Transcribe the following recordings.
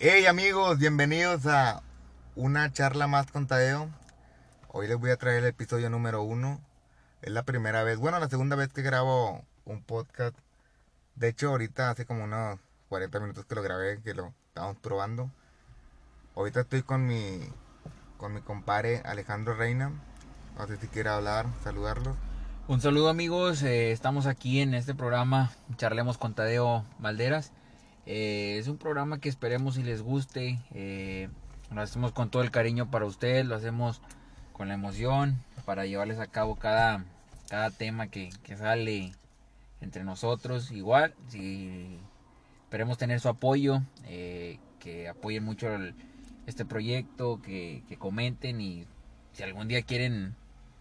Hey amigos, bienvenidos a una charla más con Tadeo. Hoy les voy a traer el episodio número uno. Es la primera vez, bueno, la segunda vez que grabo un podcast. De hecho, ahorita hace como unos 40 minutos que lo grabé, que lo estamos probando. Ahorita estoy con mi, con mi compadre Alejandro Reina. No sé si quiere hablar, saludarlo. Un saludo amigos, eh, estamos aquí en este programa, charlemos con Tadeo Valderas. Eh, es un programa que esperemos si les guste, eh, lo hacemos con todo el cariño para ustedes, lo hacemos con la emoción para llevarles a cabo cada, cada tema que, que sale entre nosotros. Igual, si esperemos tener su apoyo, eh, que apoyen mucho el- este proyecto, que, que comenten y si algún día quieren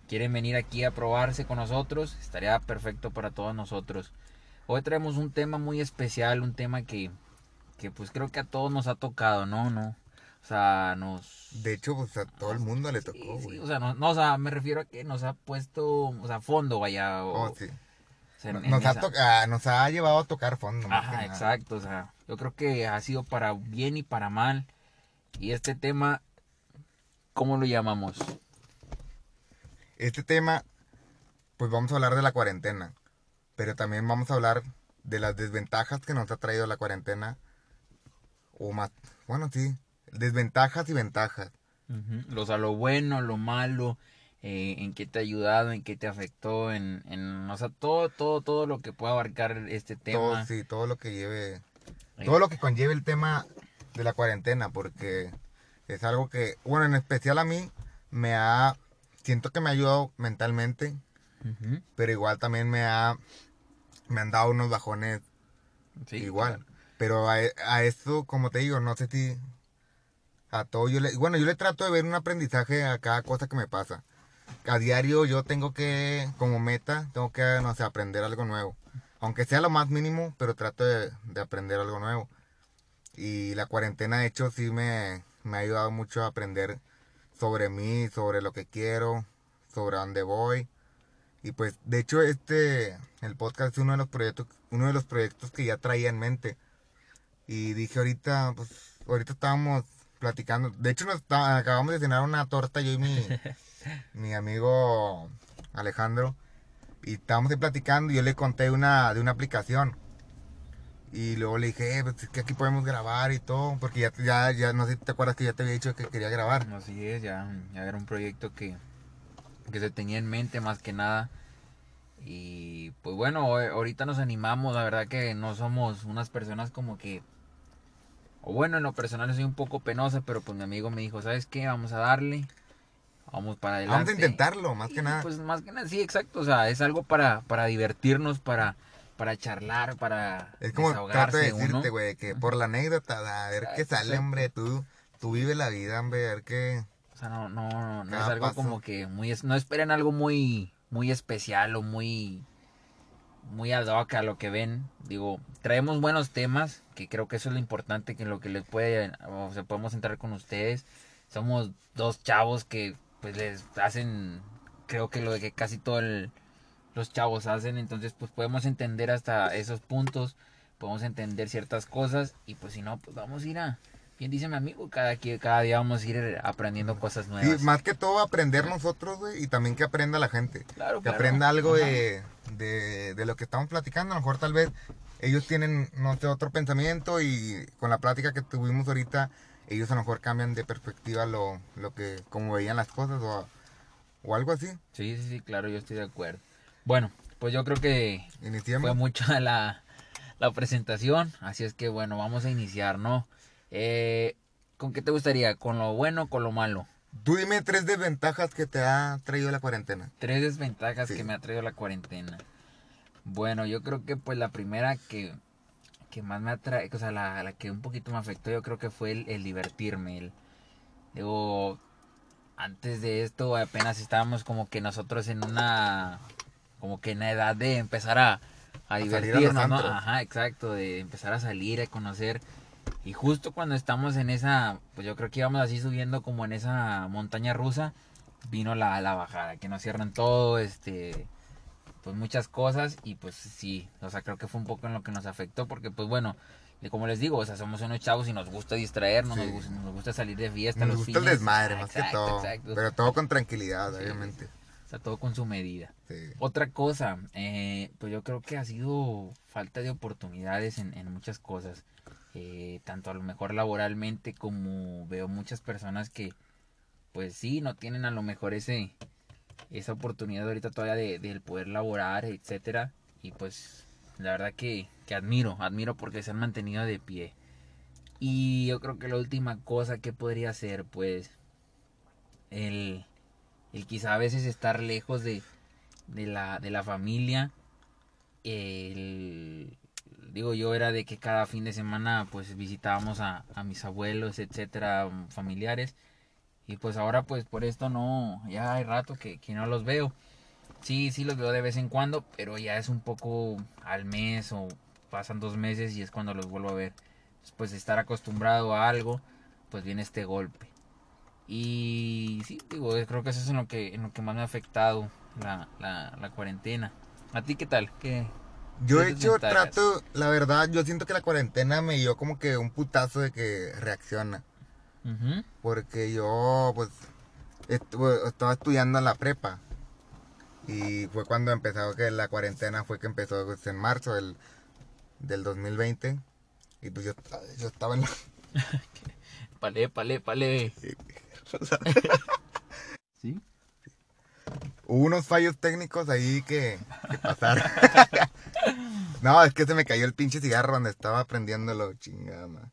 quieren venir aquí a probarse con nosotros, estaría perfecto para todos nosotros. Hoy traemos un tema muy especial, un tema que, que pues creo que a todos nos ha tocado, ¿no? no O sea, nos... De hecho, pues a todo el mundo le tocó, Sí, sí, güey. o sea, no, no, o sea, me refiero a que nos ha puesto, o sea, fondo, vaya. O, Oh, sí. o sea, en- en Nos ha, esa- to- ah, nos ha llevado a tocar fondo. Ajá, exacto, o sea, yo creo que ha sido para bien y para mal. Y este tema, ¿cómo lo llamamos? Este tema, pues vamos a hablar de la cuarentena, pero también vamos a hablar de las desventajas que nos ha traído la cuarentena, o más, bueno, sí, desventajas y ventajas. Ujú, O sea, lo bueno, lo malo, eh, en qué te ha ayudado, en qué te afectó, en, en, o sea, todo, todo, todo lo que pueda abarcar este tema. Todo, sí, todo lo que lleve, Eh, todo lo que conlleve el tema de la cuarentena, porque es algo que, bueno, en especial a mí, me ha, siento que me ha ayudado mentalmente, pero igual también me ha, me han dado unos bajones sí, igual. claro. Pero a, a esto, como te digo, no sé si a todo yo le... Bueno, yo le trato de ver un aprendizaje a cada cosa que me pasa. A diario yo tengo que, como meta, tengo que, no sé, aprender algo nuevo. Aunque sea lo más mínimo, pero trato de, de aprender algo nuevo. Y la cuarentena, de hecho, sí me, me ha ayudado mucho a aprender sobre mí, sobre lo que quiero, sobre dónde voy. Y pues, de hecho, este, el podcast es uno de los proyectos, uno de los proyectos que ya traía en mente. Y dije ahorita, pues, ahorita estábamos platicando. De hecho, nos está- acabamos de cenar una torta yo y mi, mi amigo Alejandro. Y estábamos ahí platicando y yo le conté una, de una aplicación. Y luego le dije, eh, pues es que aquí podemos grabar y todo. Porque ya, ya, ya, no sé si te acuerdas que ya te había dicho que quería grabar. Así es, ya, ya era un proyecto que, que se tenía en mente más que nada. Y pues bueno, ahorita nos animamos, la verdad que no somos unas personas como que... O bueno, en lo personal soy un poco penosa, pero pues mi amigo me dijo, ¿sabes qué? Vamos a darle. Vamos para adelante. Vamos a intentarlo, más que Y, nada. Pues más que nada, sí, exacto. O sea, es algo para, para divertirnos, para, para charlar, para Es como trato de decirte, güey, que por la anécdota, a ver qué sale, hombre. Tú, tú vive la vida, hombre, a ver qué... Sea, no, no, no, no es Cada algo paso. como que muy, no esperen algo muy, muy especial o muy, muy ad hoc a lo que ven. Digo, traemos buenos temas, que creo que eso es lo importante, que lo que les puede, o sea, podemos entrar con ustedes. Somos dos chavos que, pues, les hacen, creo que lo de que casi todos los chavos hacen, entonces, pues, podemos entender hasta esos puntos, podemos entender ciertas cosas, y pues, si no, pues, vamos a ir a, bien dice mi amigo, cada, cada día vamos a ir aprendiendo cosas nuevas. Sí, más que todo aprender nosotros, güey, y también que aprenda la gente. Claro, Que claro. aprenda algo de, de, de lo que estamos platicando. A lo mejor tal vez ellos tienen, no sé, otro pensamiento y con la plática que tuvimos ahorita, ellos a lo mejor cambian de perspectiva lo, lo que, como veían las cosas o, o algo así. Sí, sí, sí, claro, yo estoy de acuerdo. Bueno, pues yo creo que Iniciemos. fue mucha la, la presentación, así es que bueno, vamos a iniciar, ¿no? Eh, ¿Con qué te gustaría? ¿Con lo bueno o con lo malo? Tú dime tres desventajas que te ha traído la cuarentena. Tres desventajas Sí. que me ha traído la cuarentena. Bueno, yo creo que pues la primera que, que más me atrae, o sea, la, la que un poquito me afectó, yo creo que fue el, el divertirme. El, digo, antes de esto apenas estábamos como que nosotros en una, como que en la edad de empezar a, a a divertirnos, ¿no? Ajá, exacto, de empezar a salir, a conocer. Y justo cuando estamos en esa, pues yo creo que íbamos así subiendo como en esa montaña rusa, vino la, la bajada, que nos cierran todo, este, pues muchas cosas y pues sí, o sea, creo que fue un poco en lo que nos afectó porque pues bueno, como les digo, o sea, somos unos chavos y nos gusta distraernos, Sí. nos, gusta, nos gusta salir de fiesta Nos los gusta el fines. desmadre, Ah, más que exacto, todo. exacto. Pero todo con tranquilidad, Sí. obviamente. O sea, todo con su medida. Sí. Otra cosa, eh, pues yo creo que ha sido falta de oportunidades en, en muchas cosas. Eh, tanto a lo mejor laboralmente como veo muchas personas que pues sí, no tienen a lo mejor ese esa oportunidad ahorita todavía de, poder laborar, etcétera. Y pues la verdad que, que admiro, admiro porque se han mantenido de pie. Y yo creo que la última cosa que podría ser, pues, el, el quizá a veces estar lejos de, de, la, de la familia. El, digo, yo era de que cada fin de semana pues visitábamos a, a mis abuelos, etcétera, familiares. Y pues ahora pues por esto no, ya hay rato que, que no los veo. Sí, sí los veo de vez en cuando, pero ya es un poco al mes o pasan dos meses y es cuando los vuelvo a ver. De estar acostumbrado a algo, pues viene este golpe. Y sí, digo, creo que eso es en lo que, en lo que más me ha afectado la, la, la cuarentena. ¿A ti qué tal? ¿Qué, Yo he hecho trato, la verdad, yo siento que la cuarentena me dio como que un putazo de que reacciona. Porque yo, pues, estu- estaba estudiando en la prepa. Y fue cuando empezó que la cuarentena, fue que empezó pues, en marzo del, del 2020. Y pues yo, yo estaba en la... Palé, palé, palé. ¿Sí? Hubo unos fallos técnicos ahí que, que pasaron. no, es que se me cayó el pinche cigarro donde estaba prendiéndolo, chingada. madre.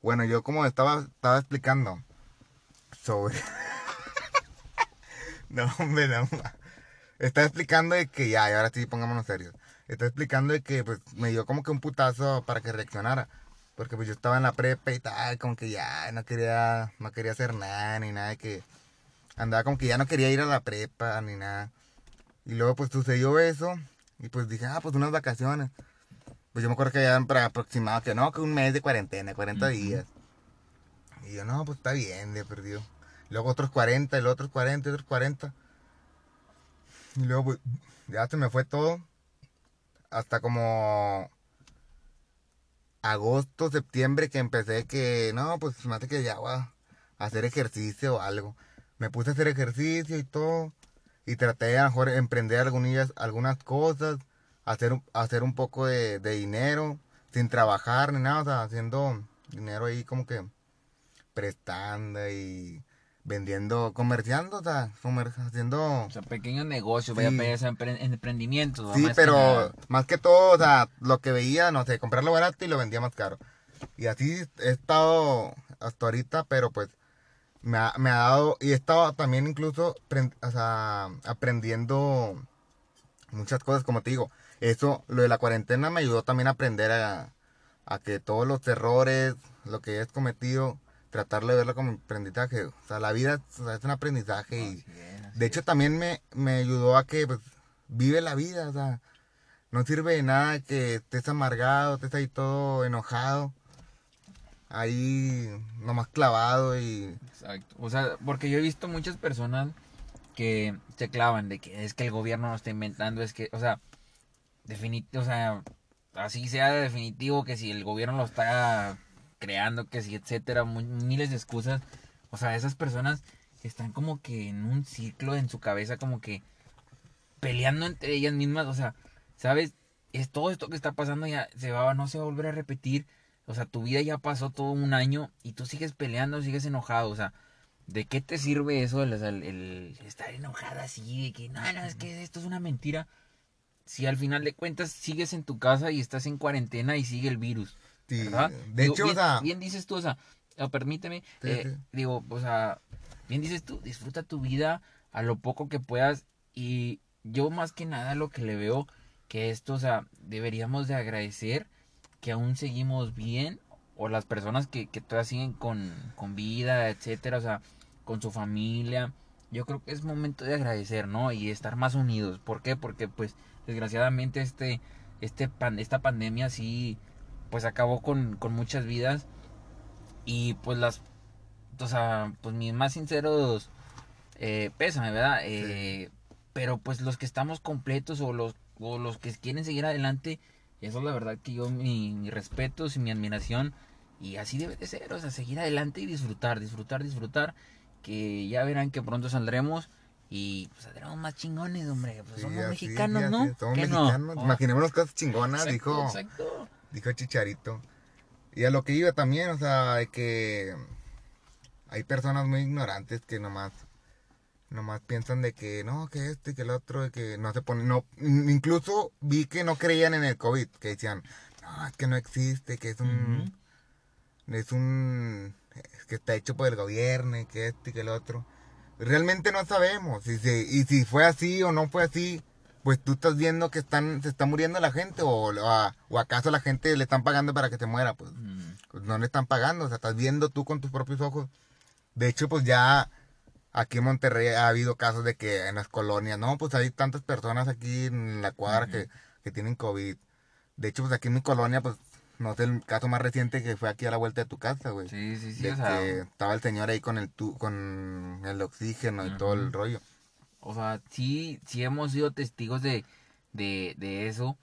Bueno, yo como estaba, estaba explicando sobre... no, hombre, no. ma. Estaba explicando de que ya, y ahora sí, pongámonos serios. Estaba explicando de que pues me dio como que un putazo para que reaccionara. Porque pues yo estaba en la prepa y tal, como que ya no quería, no quería hacer nada, ni nada de que andaba como que ya no quería ir a la prepa ni nada. Y luego pues sucedió eso y pues dije, ah, pues unas vacaciones. Pues yo me acuerdo que habían para aproximado que no, que un mes de cuarentena, 40 Ujú. días. Y yo, no, pues está bien, de perdido. Luego otros 40, y luego otros 40, y otros 40. Y luego pues ya se me fue todo. Hasta como agosto, septiembre que empecé que, no, pues me hace que ya voy a hacer ejercicio o algo. Me puse a hacer ejercicio y todo. Y traté de a lo mejor emprender algunas, algunas cosas. Hacer, un- hacer un poco de, de dinero. Sin trabajar ni nada. O sea, haciendo dinero ahí como que prestando y vendiendo, comerciando. O sea, comer- haciendo... O sea, pequeños negocios, Sí. vaya, empre- emprendimientos. Sí, Más pero más que todo, o sea, lo que veía, no sé, comprarlo barato y lo vendía más caro. Y así he estado hasta ahorita, pero pues me ha, me ha dado, y he estado también incluso pren- o sea, aprendiendo muchas cosas, como te digo. Eso, lo de la cuarentena me ayudó también a aprender a, a que todos los errores, lo que he cometido, tratar de verlo como aprendizaje. O sea, la vida o sea, es un aprendizaje y... Así es, así De hecho, también me, me ayudó a que, pues, vive la vida, o sea, no sirve de nada que estés amargado, estés ahí todo enojado, ahí nomás clavado y... Exacto. O sea, porque yo he visto muchas personas que se clavan de que es que el gobierno no está inventando, es que, o sea, definitivo, o sea, así sea definitivo que si el gobierno lo está creando, que si, etcétera, mu- miles de excusas. O sea, esas personas están como que en un ciclo en su cabeza, como que peleando entre ellas mismas, o sea, ¿sabes? Es todo esto que está pasando ya se va, no se va a volver a repetir. O sea, tu vida ya pasó todo un año y tú sigues peleando, sigues enojado. O sea, ¿de qué te sirve eso? El, el- el estar enojada así, de que no, no, es que esto es una mentira. Si al final de cuentas sigues en tu casa y estás en cuarentena y sigue el virus. sí, ¿verdad? De Digo, hecho, bien, o sea, bien dices tú, o sea, ah, permíteme, Sí, eh, sí. digo, o sea, bien dices tú, disfruta tu vida a lo poco que puedas y yo más que nada lo que le veo que esto, o sea, deberíamos de agradecer que aún seguimos bien o las personas que, que todavía siguen con, con vida, etcétera, o sea, con su familia. Yo creo que es momento de agradecer, ¿no? Y estar más unidos. ¿Por qué? Porque pues desgraciadamente este, este pan- esta pandemia sí pues acabó con, con muchas vidas y pues las o sea pues mis más sinceros eh, pésame verdad Eh, pero pues los que estamos completos o los o los que quieren seguir adelante Y eso es la verdad que yo, mi, mi respeto y mi admiración. Y así debe de ser, o sea, seguir adelante y disfrutar, disfrutar, disfrutar. Que ya verán que pronto saldremos y pues saldremos más chingones, hombre. Pues Sí, somos así, mexicanos, así ¿no? Somos ¿Qué no? mexicanos. Oh, Imaginémonos cosas chingonas, exacto, dijo, Exacto. dijo Chicharito. Y a lo que iba también, o sea, de que hay personas muy ignorantes que nomás nomás piensan de que no, que este, que el otro, de que no se ponen, no, incluso vi que no creían en el COVID, que decían, no, es que no existe, que es un, es un, es que está hecho por el gobierno, y que este y que el otro. Realmente no sabemos, y si, y si fue así o no fue así, pues tú estás viendo que están, se está muriendo la gente, o, o, acaso la gente le están pagando para que se muera, pues pues no le están pagando, o sea, estás viendo tú con tus propios ojos. De hecho, pues ya aquí en Monterrey ha habido casos de que en las colonias, no, pues hay tantas personas aquí en la cuadra que, que tienen COVID. De hecho, pues aquí en mi colonia, pues no sé el caso más reciente que fue aquí a la vuelta de tu casa, güey. Sí, sí, sí, de o sea, que estaba el señor ahí con el tu, con el oxígeno y todo el rollo. O sea, sí, sí hemos sido testigos de, de, de eso.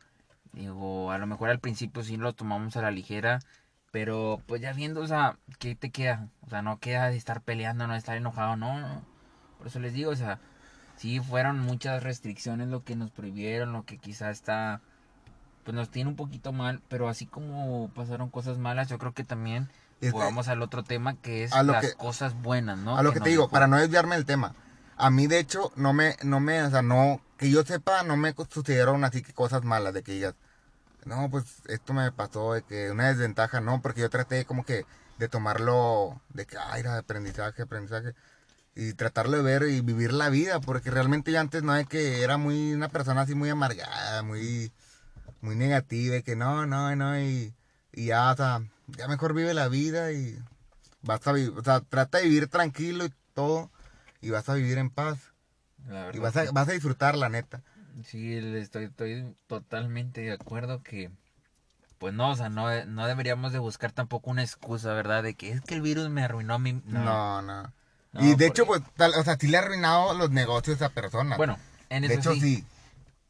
Digo, a lo mejor al principio sí lo tomamos a la ligera, pero pues ya viendo, o sea, ¿qué te queda? O sea, no queda de estar peleando, no de estar enojado, no, no. Por eso les digo, o sea, sí fueron muchas restricciones lo que nos prohibieron, lo que quizá está, pues nos tiene un poquito mal, pero así como pasaron cosas malas, yo creo que también Es- pues, vamos al otro tema que es a lo las que- cosas buenas, ¿no? a lo que nos te digo, dejó. para no desviarme del tema. A mí, de hecho, no me, no me, o sea, no, que yo sepa, no me sucedieron así que cosas malas, de que digas, no, pues esto me pasó, de que una desventaja, no, porque yo traté como que de tomarlo, de que, ay, era aprendizaje, aprendizaje, y tratarlo de ver y vivir la vida, porque realmente yo antes no es que era muy, una persona así muy amargada, muy, muy negativa, y que no, no, no, y, y ya, o sea, ya mejor vive la vida y vas a vivir, o sea, trata de vivir tranquilo y todo, y vas a vivir en paz, y vas a, vas a disfrutar, la neta. Sí, le estoy, estoy totalmente de acuerdo que, pues no, o sea, no, no deberíamos de buscar tampoco una excusa, ¿verdad? De que es que el virus me arruinó a mi... No, no. No, y de hecho, pues, tal- o sea, sí le ha arruinado los negocios a esa persona. Bueno, en de eso hecho, sí. sí.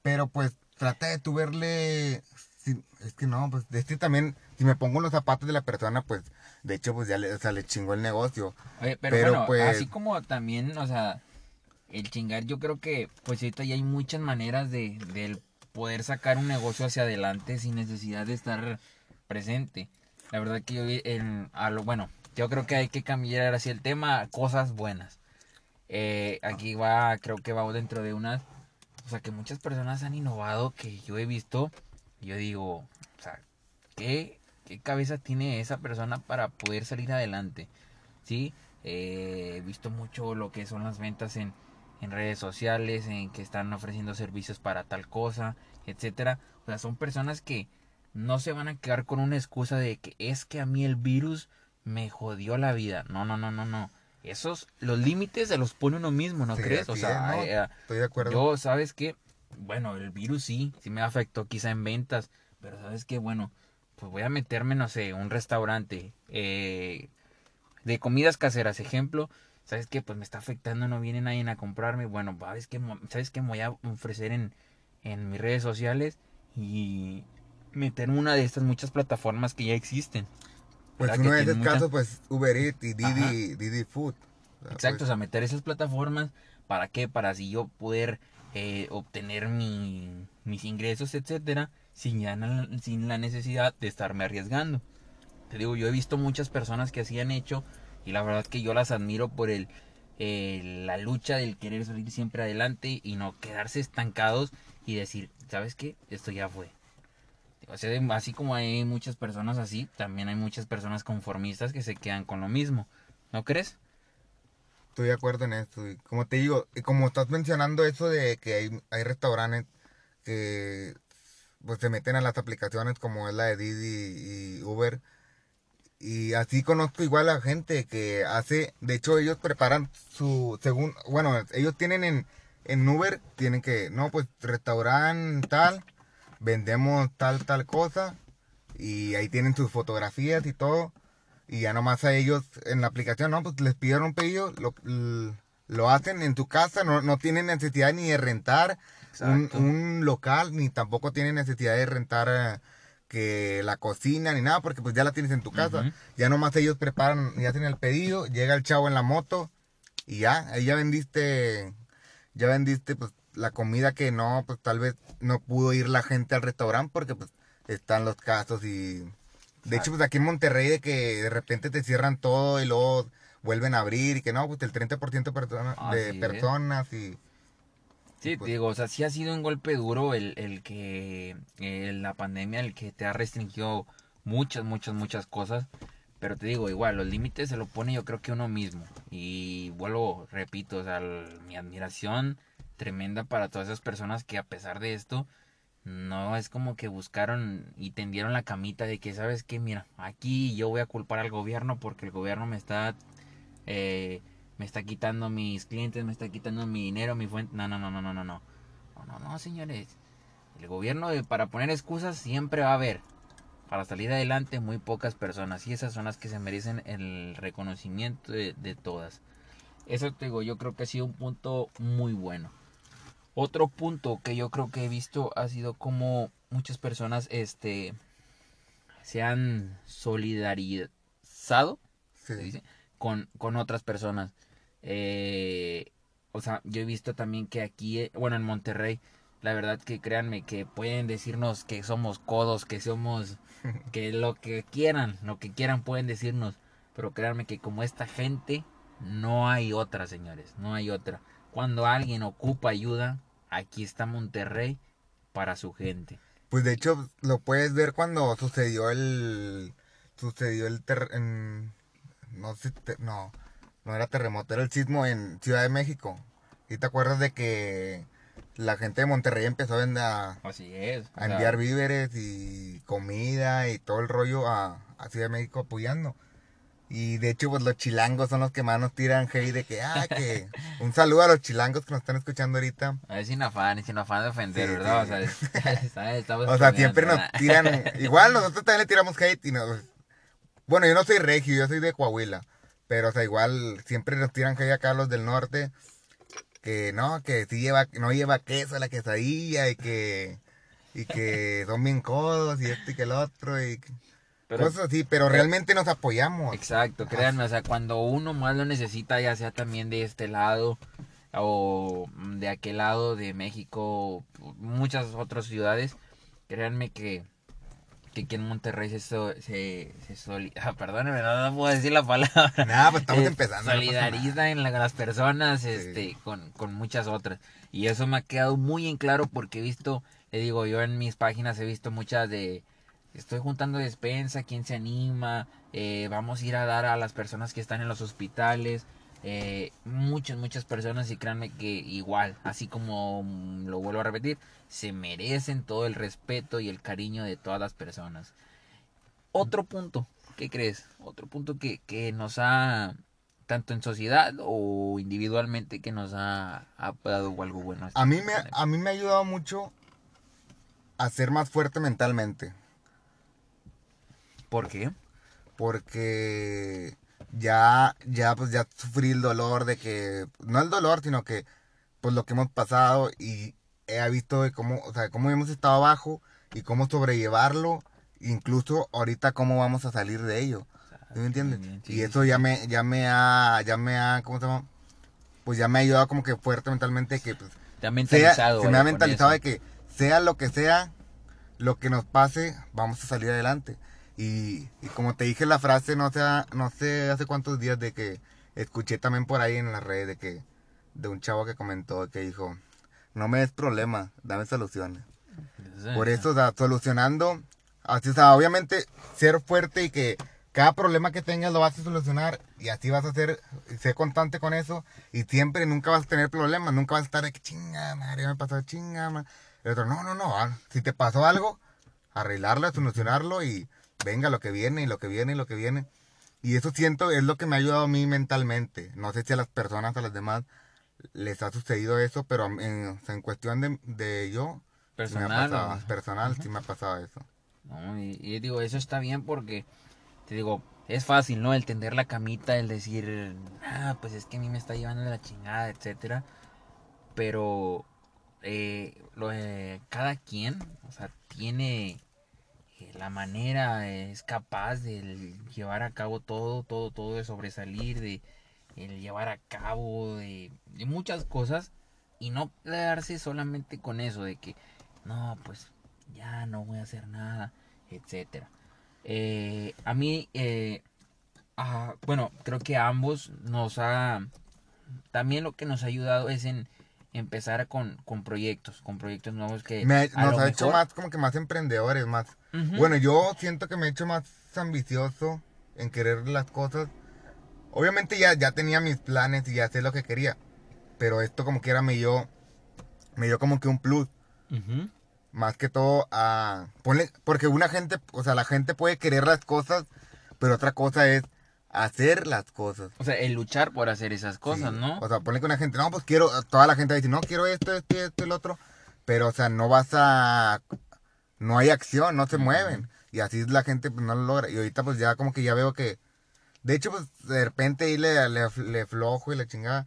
Pero pues, trata de tú verle. sí, es que no, pues, de este también, si me pongo en los zapatos de la persona, pues, de hecho, pues ya le, o sea, le chingó el negocio. Oye, pero, pero, bueno, pues- así como también, o sea, el chingar, yo creo que, pues ahorita ya hay muchas maneras de, de poder sacar un negocio hacia adelante sin necesidad de estar presente. La verdad que yo en, bueno, yo creo que hay que cambiar así el tema cosas buenas. Eh, aquí va, creo que va dentro de unas, o sea, que muchas personas han innovado que yo he visto, yo digo, o sea, ¿qué, qué cabeza tiene esa persona para poder salir adelante? ¿sí? Eh, he visto mucho lo que son las ventas en, en redes sociales, en que están ofreciendo servicios para tal cosa, etcétera. O sea, son personas que no se van a quedar con una excusa de que es que a mí el virus me jodió la vida. No, no, no, no, no. Esos, los límites se los pone uno mismo, ¿no Sí, crees? O sea, eh, Estoy de acuerdo. yo, ¿sabes qué? Bueno, el virus sí, sí me afectó quizá en ventas, pero ¿sabes qué? Bueno, pues voy a meterme, no sé, un restaurante eh, de comidas caseras, ejemplo. ¿Sabes qué? Pues me está afectando, no viene nadie a comprarme. Bueno, ¿sabes qué? ¿Sabes qué? Me voy a ofrecer en, en mis redes sociales y meter una de estas muchas plataformas que ya existen. pues uno de esos muchas- casos, pues, Uber Eats y. Didi, Didi Food. O sea, Exacto, o pues, sea, meter esas plataformas, ¿para qué? Para así yo poder eh, obtener mi, mis ingresos, etcétera, sin, ya na- sin la necesidad de estarme arriesgando. Te digo, yo he visto muchas personas que así han hecho y la verdad es que yo las admiro por el, eh, la lucha del querer salir siempre adelante y no quedarse estancados y decir, ¿sabes qué? Esto ya fue. O sea, así como hay muchas personas así, también hay muchas personas conformistas que se quedan con lo mismo. ¿No crees? Estoy de acuerdo en eso. Y como te digo, y como estás mencionando eso de que hay, hay restaurantes que pues se meten a las aplicaciones como es la de Didi y Uber. Y así conozco igual a gente que hace, de hecho ellos preparan su, según, bueno, ellos tienen en, en Uber, tienen que, no, pues restaurante tal, vendemos tal, tal cosa, y ahí tienen sus fotografías y todo. Y ya nomás a ellos en la aplicación, ¿no? Pues les pidieron un pedido, lo, lo hacen en tu casa, no, no tienen necesidad ni de rentar un, un local, ni tampoco tienen necesidad de rentar eh, que la cocina ni nada, porque pues ya la tienes en tu casa. Ujú. Ya nomás ellos preparan y hacen el pedido, llega el chavo en la moto y ya, ahí ya vendiste, ya vendiste pues la comida que no, pues tal vez no pudo ir la gente al restaurante porque pues están los casos y... De hecho, pues aquí en Monterrey de que de repente te cierran todo y luego vuelven a abrir y que no, pues el 30% persona- de Así es. personas y... Sí, Pues- te digo, o sea, sí ha sido un golpe duro el, el que eh, la pandemia, el que te ha restringido muchas, muchas, muchas cosas. Pero te digo, igual, los límites se lo pone yo creo que uno mismo. Y vuelvo, repito, o sea, el- mi admiración tremenda para todas esas personas que a pesar de esto, no es como que buscaron y tendieron la camita de que, ¿sabes qué? Mira, aquí yo voy a culpar al gobierno porque el gobierno me está... eh, me está quitando mis clientes, me está quitando mi dinero, mi fuente. No, no, no, no, no, no, no. No, no, no, señores. El gobierno, para poner excusas, siempre va a haber. Para salir adelante, muy pocas personas. Y esas son las que se merecen el reconocimiento de, de todas. Eso te digo, yo creo que ha sido un punto muy bueno. Otro punto que yo creo que he visto ha sido como muchas personas este se han solidarizado Sí. se dice, con, con otras personas. Eh, o sea, yo he visto también que aquí, eh, bueno, en Monterrey, la verdad que créanme que pueden decirnos que somos codos, que somos, que lo que quieran, lo que quieran pueden decirnos, pero créanme que como esta gente, no hay otra, señores, no hay otra. Cuando alguien ocupa ayuda, aquí está Monterrey para su gente. Pues de hecho lo puedes ver cuando sucedió el sucedió el ter, en- no sé te- no no era terremoto era el sismo en Ciudad de México y te acuerdas de que la gente de Monterrey empezó a, Así es. a sea, enviar víveres y comida y todo el rollo a, a Ciudad de México apoyando y de hecho pues los chilangos son los que más nos tiran hate de que ah que un saludo a los chilangos que nos están escuchando ahorita A ver, sin afán, sin afán de ofender, Sí, ¿verdad? sí. O sea, está- estamos O sea, siempre nos tiran. Igual nosotros también le tiramos hate y nos. Bueno, yo no soy regio, yo soy de Coahuila. Pero, o sea, igual siempre nos tiran hate acá los del norte. Que no, que sí lleva, no lleva queso la quesadilla y que. Y que son bien codos y esto y que el otro y que- Pero- cosas así. Pero realmente nos apoyamos. Exacto, créanme, o sea, cuando uno más lo necesita, ya sea también de este lado o de aquel lado de México, muchas otras ciudades, créanme que, que aquí en Monterrey se, so- se, se soli- ah, no, no puedo decir la palabra. Nada, pues estamos Eh, empezando. no pasa solidariza en la- las personas este con, con muchas otras y eso me ha quedado muy en claro porque he visto le digo yo en mis páginas he visto muchas de estoy juntando despensa quién se anima Eh, vamos a ir a dar a las personas que están en los hospitales eh, muchas muchas personas y créanme que igual así como mm, lo vuelvo a repetir se merecen todo el respeto y el cariño de todas las personas otro punto, ¿qué crees? Otro punto que, que nos ha, tanto en sociedad o individualmente, que nos ha, ha dado algo bueno. A mí, me, a mí me ha ayudado mucho a ser más fuerte mentalmente. ¿Por qué? porque ya, ya, pues ya sufrí el dolor de que, no el dolor, sino que, pues lo que hemos pasado y he visto de cómo, o sea, cómo hemos estado abajo y cómo sobrellevarlo, incluso ahorita cómo vamos a salir de ello, ¿sí me entiendes? Bien, sí, y eso ya me, ya me ha, ya me ha, ¿cómo se llama? Pues ya me ha ayudado como que fuerte mentalmente que, pues, Te ha sea, mentalizado. se me ha mentalizado de que sea lo que sea, lo que nos pase, vamos a salir adelante. Y, y como te dije la frase, no sé, no sé hace cuántos días de que escuché también por ahí en las redes de que de un chavo que comentó que dijo, no me des problemas, dame soluciones. Sí, Por eso, o sea, solucionando, así, o sea, obviamente ser fuerte y que cada problema que tengas lo vas a solucionar y así vas a ser, ser constante con eso y siempre nunca vas a tener problemas, nunca vas a estar de que chinga madre, me pasó chinga madre. El otro, no, no, no, ah, si te pasó algo, arreglarlo, solucionarlo y venga lo que viene y lo que viene y lo que viene. Y eso siento es lo que me ha ayudado a mí mentalmente. No sé si a las personas, a las demás, les ha sucedido eso, pero en, o sea, en cuestión de, de yo, sí me ha Personal. pasado, ¿no? personal, sí me ha pasado eso. No, y, y digo, eso está bien porque, te digo, es fácil, ¿no? El tender la camita, el decir, ah, pues es que a mí me está llevando de la chingada, etcétera. Pero, eh, lo, eh, cada quien, o sea, tiene eh, la manera es capaz de llevar a cabo todo, todo, todo, de sobresalir, de el llevar a cabo, de, de muchas cosas y no quedarse solamente con eso, de que no, pues ya no voy a hacer nada, etcétera. Eh, a mí, eh, ah, bueno, creo que a ambos nos ha, también lo que nos ha ayudado es en empezar con, con proyectos, con proyectos nuevos que Me, nos ha hecho más como que más emprendedores, más. Bueno, yo siento que me he hecho más ambicioso en querer las cosas. Obviamente ya, ya tenía mis planes y ya sé lo que quería. Pero esto como quiera me dio, me dio como que un plus. Más que todo a... Ponle, porque una gente, o sea, la gente puede querer las cosas, pero otra cosa es hacer las cosas. O sea, el luchar por hacer esas cosas, Sí. ¿no? O sea, ponle que una gente, no, pues quiero, toda la gente dice, no, quiero esto, esto, esto, el otro. Pero, o sea, no vas a, no hay acción, no se mueven. Y así la gente pues, no lo logra. Y ahorita pues ya como que ya veo que, de hecho pues de repente ahí le, le, le flojo y la chingada.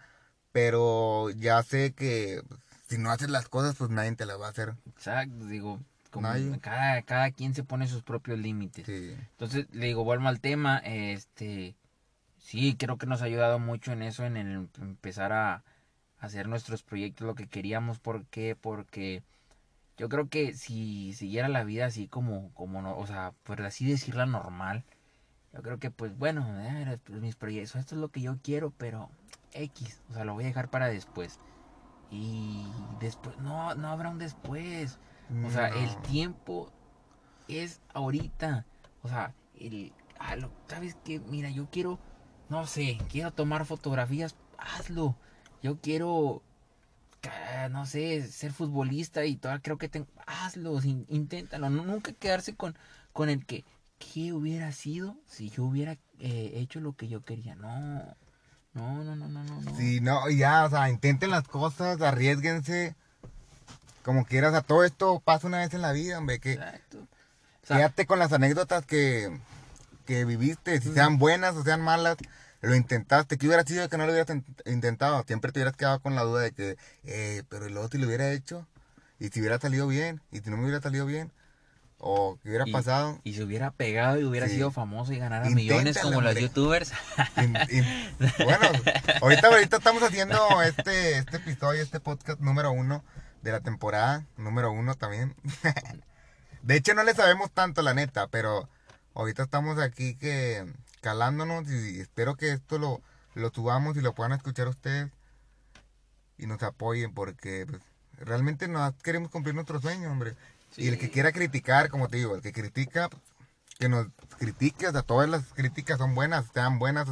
Pero ya sé que pues, si no haces las cosas pues nadie te las va a hacer. Exacto, digo, como Nadie. cada, cada quien se pone sus propios límites. Sí. Entonces, le digo, vuelvo al tema, este, sí, creo que nos ha ayudado mucho en eso, en el empezar a hacer nuestros proyectos, lo que queríamos, ¿por qué? Porque yo creo que si siguiera la vida así como, como no, o sea, por así decirla normal, yo creo que pues bueno, eh, pues, mis proyectos, esto es lo que yo quiero, pero X, o sea, lo voy a dejar para después. Y después, no, no habrá un después. O sea, el tiempo es ahorita. O sea, el, ah, lo- ¿sabes qué? Mira, yo quiero, no sé, quiero tomar fotografías, hazlo. Yo quiero, no sé, ser futbolista y todo, creo que tengo, hazlo, sin- inténtalo. No, nunca quedarse con, con el que, ¿qué hubiera sido si yo hubiera eh, hecho lo que yo quería? No, no, no, no, no, no. Sí, no, ya, o sea, intenten las cosas, arriesguense. Como quieras, a todo esto pasa una vez en la vida, hombre, que Exacto. O sea, quédate con las anécdotas que, que viviste, si sean buenas o sean malas, lo intentaste. ¿Qué hubiera sido que no lo hubieras in- intentado? Siempre te hubieras quedado con la duda de que, eh, pero el otro lo hubiera hecho, y si hubiera salido bien, y si no me hubiera salido bien, o qué hubiera y- pasado. Y se hubiera pegado y hubiera Sí. sido famoso y ganara millones como los youtubers. Bueno, ahorita, ahorita estamos haciendo este, este episodio, este podcast número uno de la temporada, número uno también. De hecho, no le sabemos tanto, la neta, pero ahorita estamos aquí que calándonos y espero que esto lo, lo subamos y lo puedan escuchar ustedes y nos apoyen porque pues, realmente no queremos cumplir nuestro sueño, hombre. Y el que Sí. quiera criticar, como te digo, el que critica, pues, que nos critique, o sea, todas las críticas son buenas, sean buenas,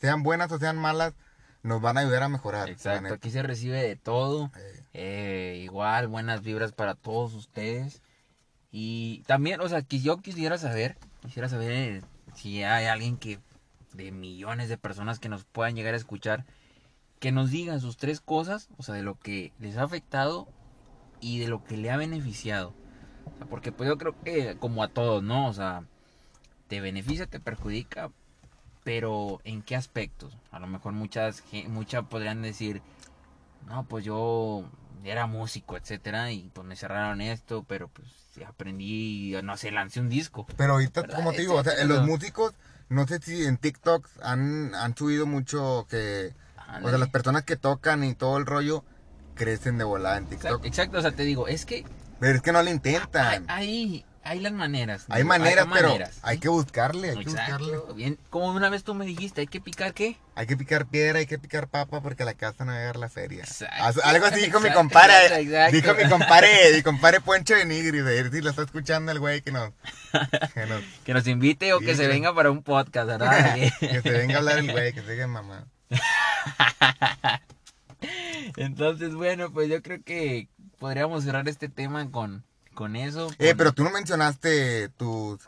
sean buenas o sean malas, nos van a ayudar a mejorar. Exacto, aquí se recibe de todo. Eh, Eh, igual, buenas vibras para todos ustedes. Y también, o sea, que yo quisiera saber, quisiera saber si hay alguien que, de millones de personas que nos puedan llegar a escuchar, que nos digan sus tres cosas, o sea, de lo que les ha afectado y de lo que le ha beneficiado. Porque pues yo creo que como a todos, ¿no? O sea, te beneficia, te perjudica, pero ¿en qué aspectos? A lo mejor muchas, muchas podrían decir, no, pues yo era músico, etcétera, y pues me cerraron esto, pero pues aprendí, no sé, lancé un disco. Pero ahorita, ¿Verdad? como te digo, o sea, los músicos, no sé si en TikTok han, han subido mucho que, o sea, las personas que tocan y todo el rollo crecen de volada en TikTok. Exacto, exacto, o sea, te digo, es que Pero es que no le hay, intentan. hay, hay las maneras. Hay digo, maneras, pero maneras, hay que buscarle, hay que buscarle. bien, como una vez tú me dijiste, hay que picar qué? Hay que picar piedra, hay que picar papa porque la casa no va a llegar la feria. Exacto. Algo así dijo mi compadre. Dijo mi compadre, mi compadre Poncho de Nigris. Ver si lo está escuchando el güey que nos. Que, nos- Que nos invite o Sí, que se que- venga para un podcast, ¿verdad? que se venga a hablar el güey, que se mamá. Entonces, bueno, pues yo creo que podríamos cerrar este tema con, con eso. Eh, pero tú no mencionaste tus.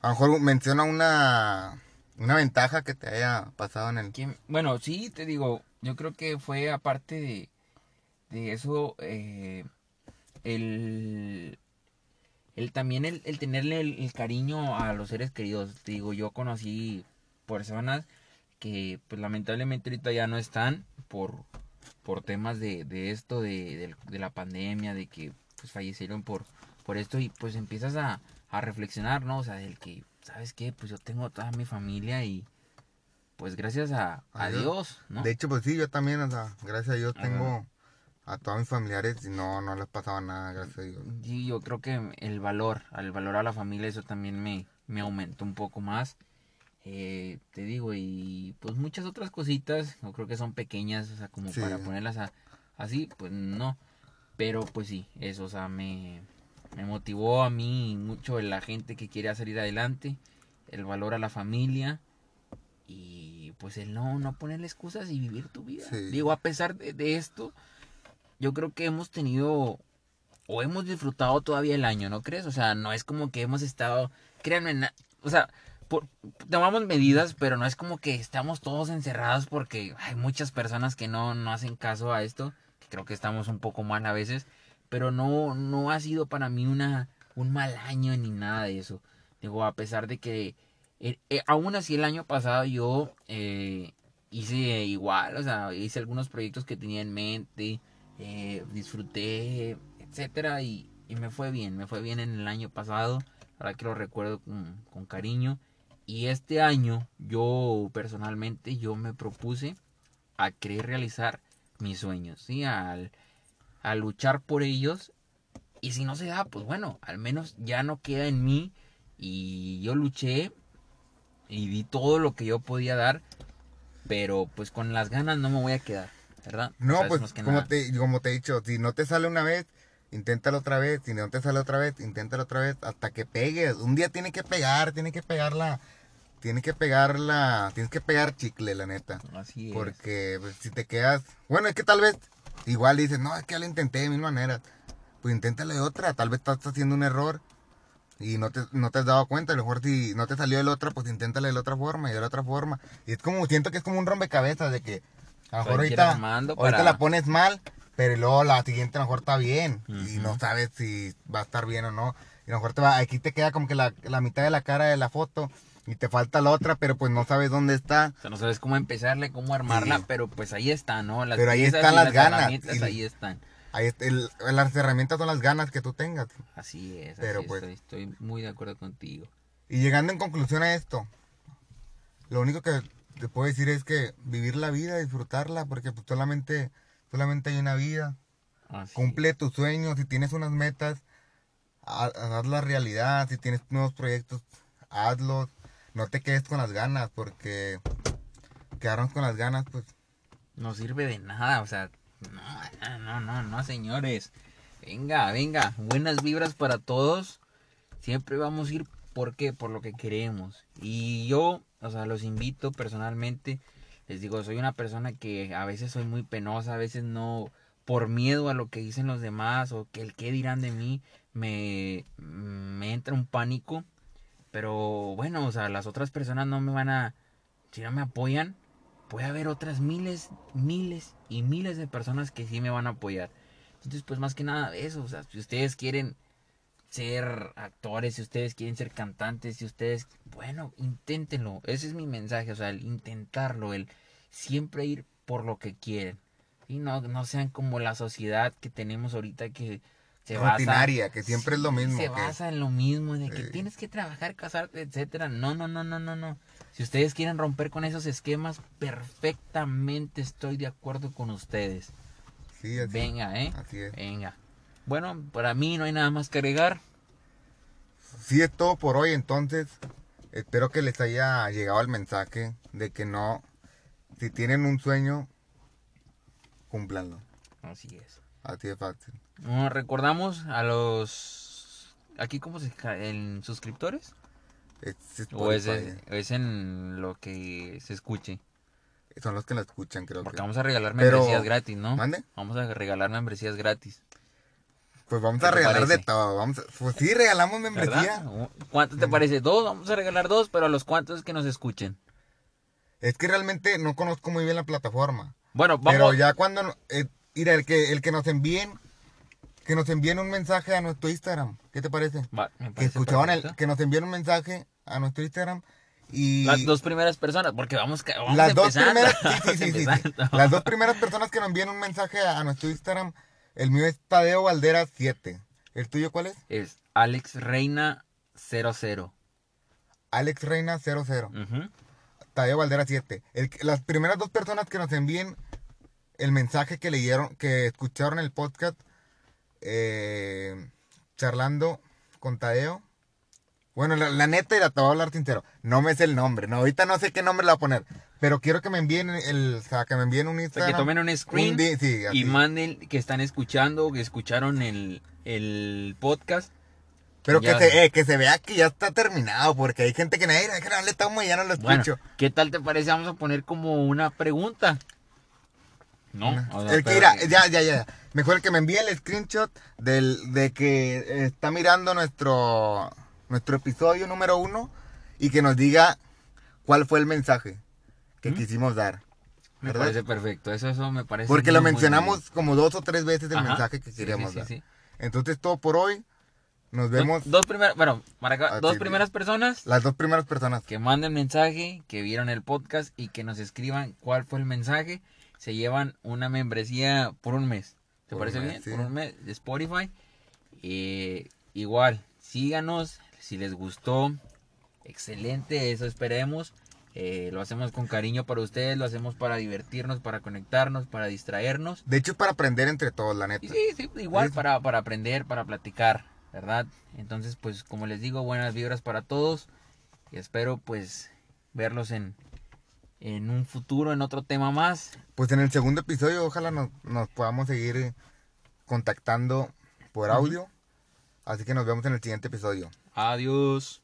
A lo mejor menciona una. Una ventaja que te haya pasado en el. bueno, sí, te digo, yo creo que fue aparte de, de eso, eh, el, el también el, el tenerle el, el cariño a los seres queridos. Te digo, yo conocí personas que pues lamentablemente ahorita ya no están por, por temas de, de esto, de, del- de la pandemia, de que pues fallecieron por, por esto y pues empiezas a, a reflexionar, ¿no? O sea, el que, ¿sabes qué? Pues yo tengo toda mi familia y pues gracias a, a A Dios. Dios, ¿no? De hecho, pues sí, yo también, o sea, gracias a Dios Ajá. tengo a todos mis familiares y no, no les pasaba nada, gracias a Dios. Sí, yo creo que el valor, al valor a la familia, eso también me, me aumentó un poco más. Eh, te digo, y pues muchas otras cositas, yo creo que son pequeñas, o sea, como Sí. para ponerlas a- así, pues no. Pero pues sí, eso, o sea, me, me motivó a mí mucho la gente que quiere salir adelante, el valor a la familia y pues el no, no ponerle excusas y vivir tu vida. Sí. Digo, a pesar de, de esto, yo creo que hemos tenido o hemos disfrutado todavía el año, ¿no crees? O sea, no es como que hemos estado, créanme, na- o sea, por- tomamos medidas, pero no es como que estamos todos encerrados porque hay muchas personas que no, no hacen caso a esto, que creo que estamos un poco mal a veces, pero no, no ha sido para mí una, un mal año ni nada de eso. Digo, a pesar de que, eh, eh, aún así el año pasado yo eh, hice igual, o sea, hice algunos proyectos que tenía en mente, eh, disfruté, etcétera, y, y me fue bien, me fue bien en el año pasado, ahora que lo recuerdo con, con cariño. Y este año, yo personalmente, yo me propuse a querer realizar mis sueños, ¿sí? Al, a luchar por ellos. Y si no se da, pues bueno, al menos ya no queda en mí. Y yo luché y di todo lo que yo podía dar. Pero pues con las ganas no me voy a quedar, ¿verdad? No, sea, es pues como nada. te, como te he dicho, si no te sale una vez, inténtalo otra vez, si no te sale otra vez, inténtalo otra vez, hasta que pegues. Un día tiene que pegar, tiene que pegarla, tiene que pegarla, tienes que pegar chicle, la neta. Así es. Porque pues, si te quedas, bueno, es que tal vez igual dices, no, es que ya lo intenté de mil maneras. Pues inténtale otra, tal vez estás haciendo un error y no te, no te has dado cuenta. A lo mejor si no te salió de la otra, pues inténtale de la otra forma y de la otra forma. Y es como, siento que es como un rompecabezas de que a lo mejor ahorita, ahorita para- la pones mal, pero luego la siguiente a lo mejor está bien y no sabes si va a estar bien o no. Y a lo mejor te va, aquí te queda como que la, la mitad de la cara de la foto y te falta la otra, pero pues no sabes dónde está. O sea, no sabes cómo empezarle, cómo armarla, Sí. pero pues ahí está, ¿no? Las Pero ahí están y las ganas, y- ahí están. Ahí está, el- las herramientas son las ganas que tú tengas. Así es, así Pero, es, pues- estoy, estoy muy de acuerdo contigo. Y llegando en conclusión a esto, lo único que te puedo decir es que vivir la vida, disfrutarla, porque pues solamente, solamente hay una vida. Así Cumple tus sueños, si tienes unas metas, ha- haz la realidad, si tienes nuevos proyectos, hazlos. No te quedes con las ganas, porque quedarnos con las ganas, pues No sirve de nada, o sea, no, no, no, no, señores. Venga, venga, buenas vibras para todos. Siempre vamos a ir, ¿por qué? Por lo que queremos. Y yo, o sea, los invito personalmente. Les digo, soy una persona que a veces soy muy penosa, a veces no, por miedo a lo que dicen los demás o que el qué dirán de mí, me, me entra un pánico. Pero bueno, o sea, las otras personas no me van a, si no me apoyan, puede haber otras miles, miles y miles de personas que sí me van a apoyar. Entonces, pues más que nada eso, o sea, si ustedes quieren ser actores, si ustedes quieren ser cantantes, si ustedes, bueno, inténtenlo. Ese es mi mensaje, o sea, el intentarlo, el siempre ir por lo que quieren. Y no, no sean como la sociedad que tenemos ahorita que se basa rutinaria, que siempre es lo mismo. Se que- basa en lo mismo, de que tienes que trabajar, casarte, etcétera. No, no, no, no, no, no. Si ustedes quieren romper con esos esquemas, perfectamente estoy de acuerdo con ustedes. sí, así, Venga, eh. así es. Venga. Bueno, para mí no hay nada más que agregar. Sí es todo por hoy, entonces espero que les haya llegado el mensaje de que no, si tienen un sueño, cúmplanlo. Así es. De fácil. Bueno, recordamos a los aquí cómo se en suscriptores Es o es, en lo que se escuche, Son los que la escuchan, creo porque que. vamos a regalar Pero- membresías gratis, ¿no? ¿Mande? Vamos a regalar membresías gratis. Pues vamos ¿Qué a regalar de todo. Vamos a- Pues sí, regalamos membresía. ¿Verdad? ¿Cuánto te parece? ¿Dos? Vamos a regalar dos, pero a los cuantos que nos escuchen. Es que realmente no conozco muy bien la plataforma. Bueno, vamos. Pero ya cuando... eh, mira, el que, el que nos envíen... Que nos envíen un mensaje a nuestro Instagram. ¿Qué te parece? Va, me Que escuchaban el... Que nos envíen un mensaje a nuestro Instagram. Y... Las dos primeras personas, porque vamos, vamos Las dos primeras, sí, sí, sí. Las dos primeras personas que nos envíen un mensaje a, a nuestro Instagram, el mío es Tadeo Valderas 7. ¿El tuyo cuál es? Es Alex Reina 00. Alex Reina 00. Ujú. Tadeo Valdera 7. El que- las primeras dos personas que nos envíen el mensaje que leyeron, que escucharon el podcast, eh, charlando con Tadeo. Bueno, la, la neta, y la te voy a hablar sincero. No me sé el nombre. No, ahorita no sé qué nombre le voy a poner. Pero quiero que me envíen el, o sea, que me envíen un O sea, Instagram. que tomen un screen di- sí, así. y manden que están escuchando, que escucharon el, el podcast. Pero que se, eh, que se vea que ya está terminado, porque hay gente que no, "Ay, que no le estamos y ya no lo Bueno, escucho. ¿qué tal te parece? Vamos a poner como una pregunta. ¿No? O sea, el que irá, ya, ya, ya. Mejor el que me envíe el screenshot del, de que está mirando nuestro, nuestro episodio número uno y que nos diga cuál fue el mensaje que ¿Mm? quisimos dar. Me ¿verdad? parece perfecto. Eso, eso me parece. Porque lo muy, muy mencionamos como dos o tres veces el Ajá. mensaje que queríamos sí, sí, dar. sí. Entonces todo por hoy. Nos vemos Dos, primeras, bueno, para acá, Ah, dos primeras personas las dos primeras personas. que manden mensaje, que vieron el podcast y que nos escriban cuál fue el mensaje, se llevan una membresía por un mes. ¿Te Por parece bien? sí. Por un mes de Spotify. Eh, igual, síganos si les gustó. Excelente, eso esperemos. Eh, lo hacemos con cariño para ustedes, lo hacemos para divertirnos, para conectarnos, para distraernos. De hecho, para aprender entre todos, la neta. Y sí, sí, igual Sí. para, para aprender, para platicar, ¿verdad? Entonces, pues como les digo, buenas vibras para todos y espero pues verlos en, en un futuro, en otro tema más. Pues en el segundo episodio, ojalá nos, nos podamos seguir contactando por audio. Así que nos vemos en el siguiente episodio. Adiós.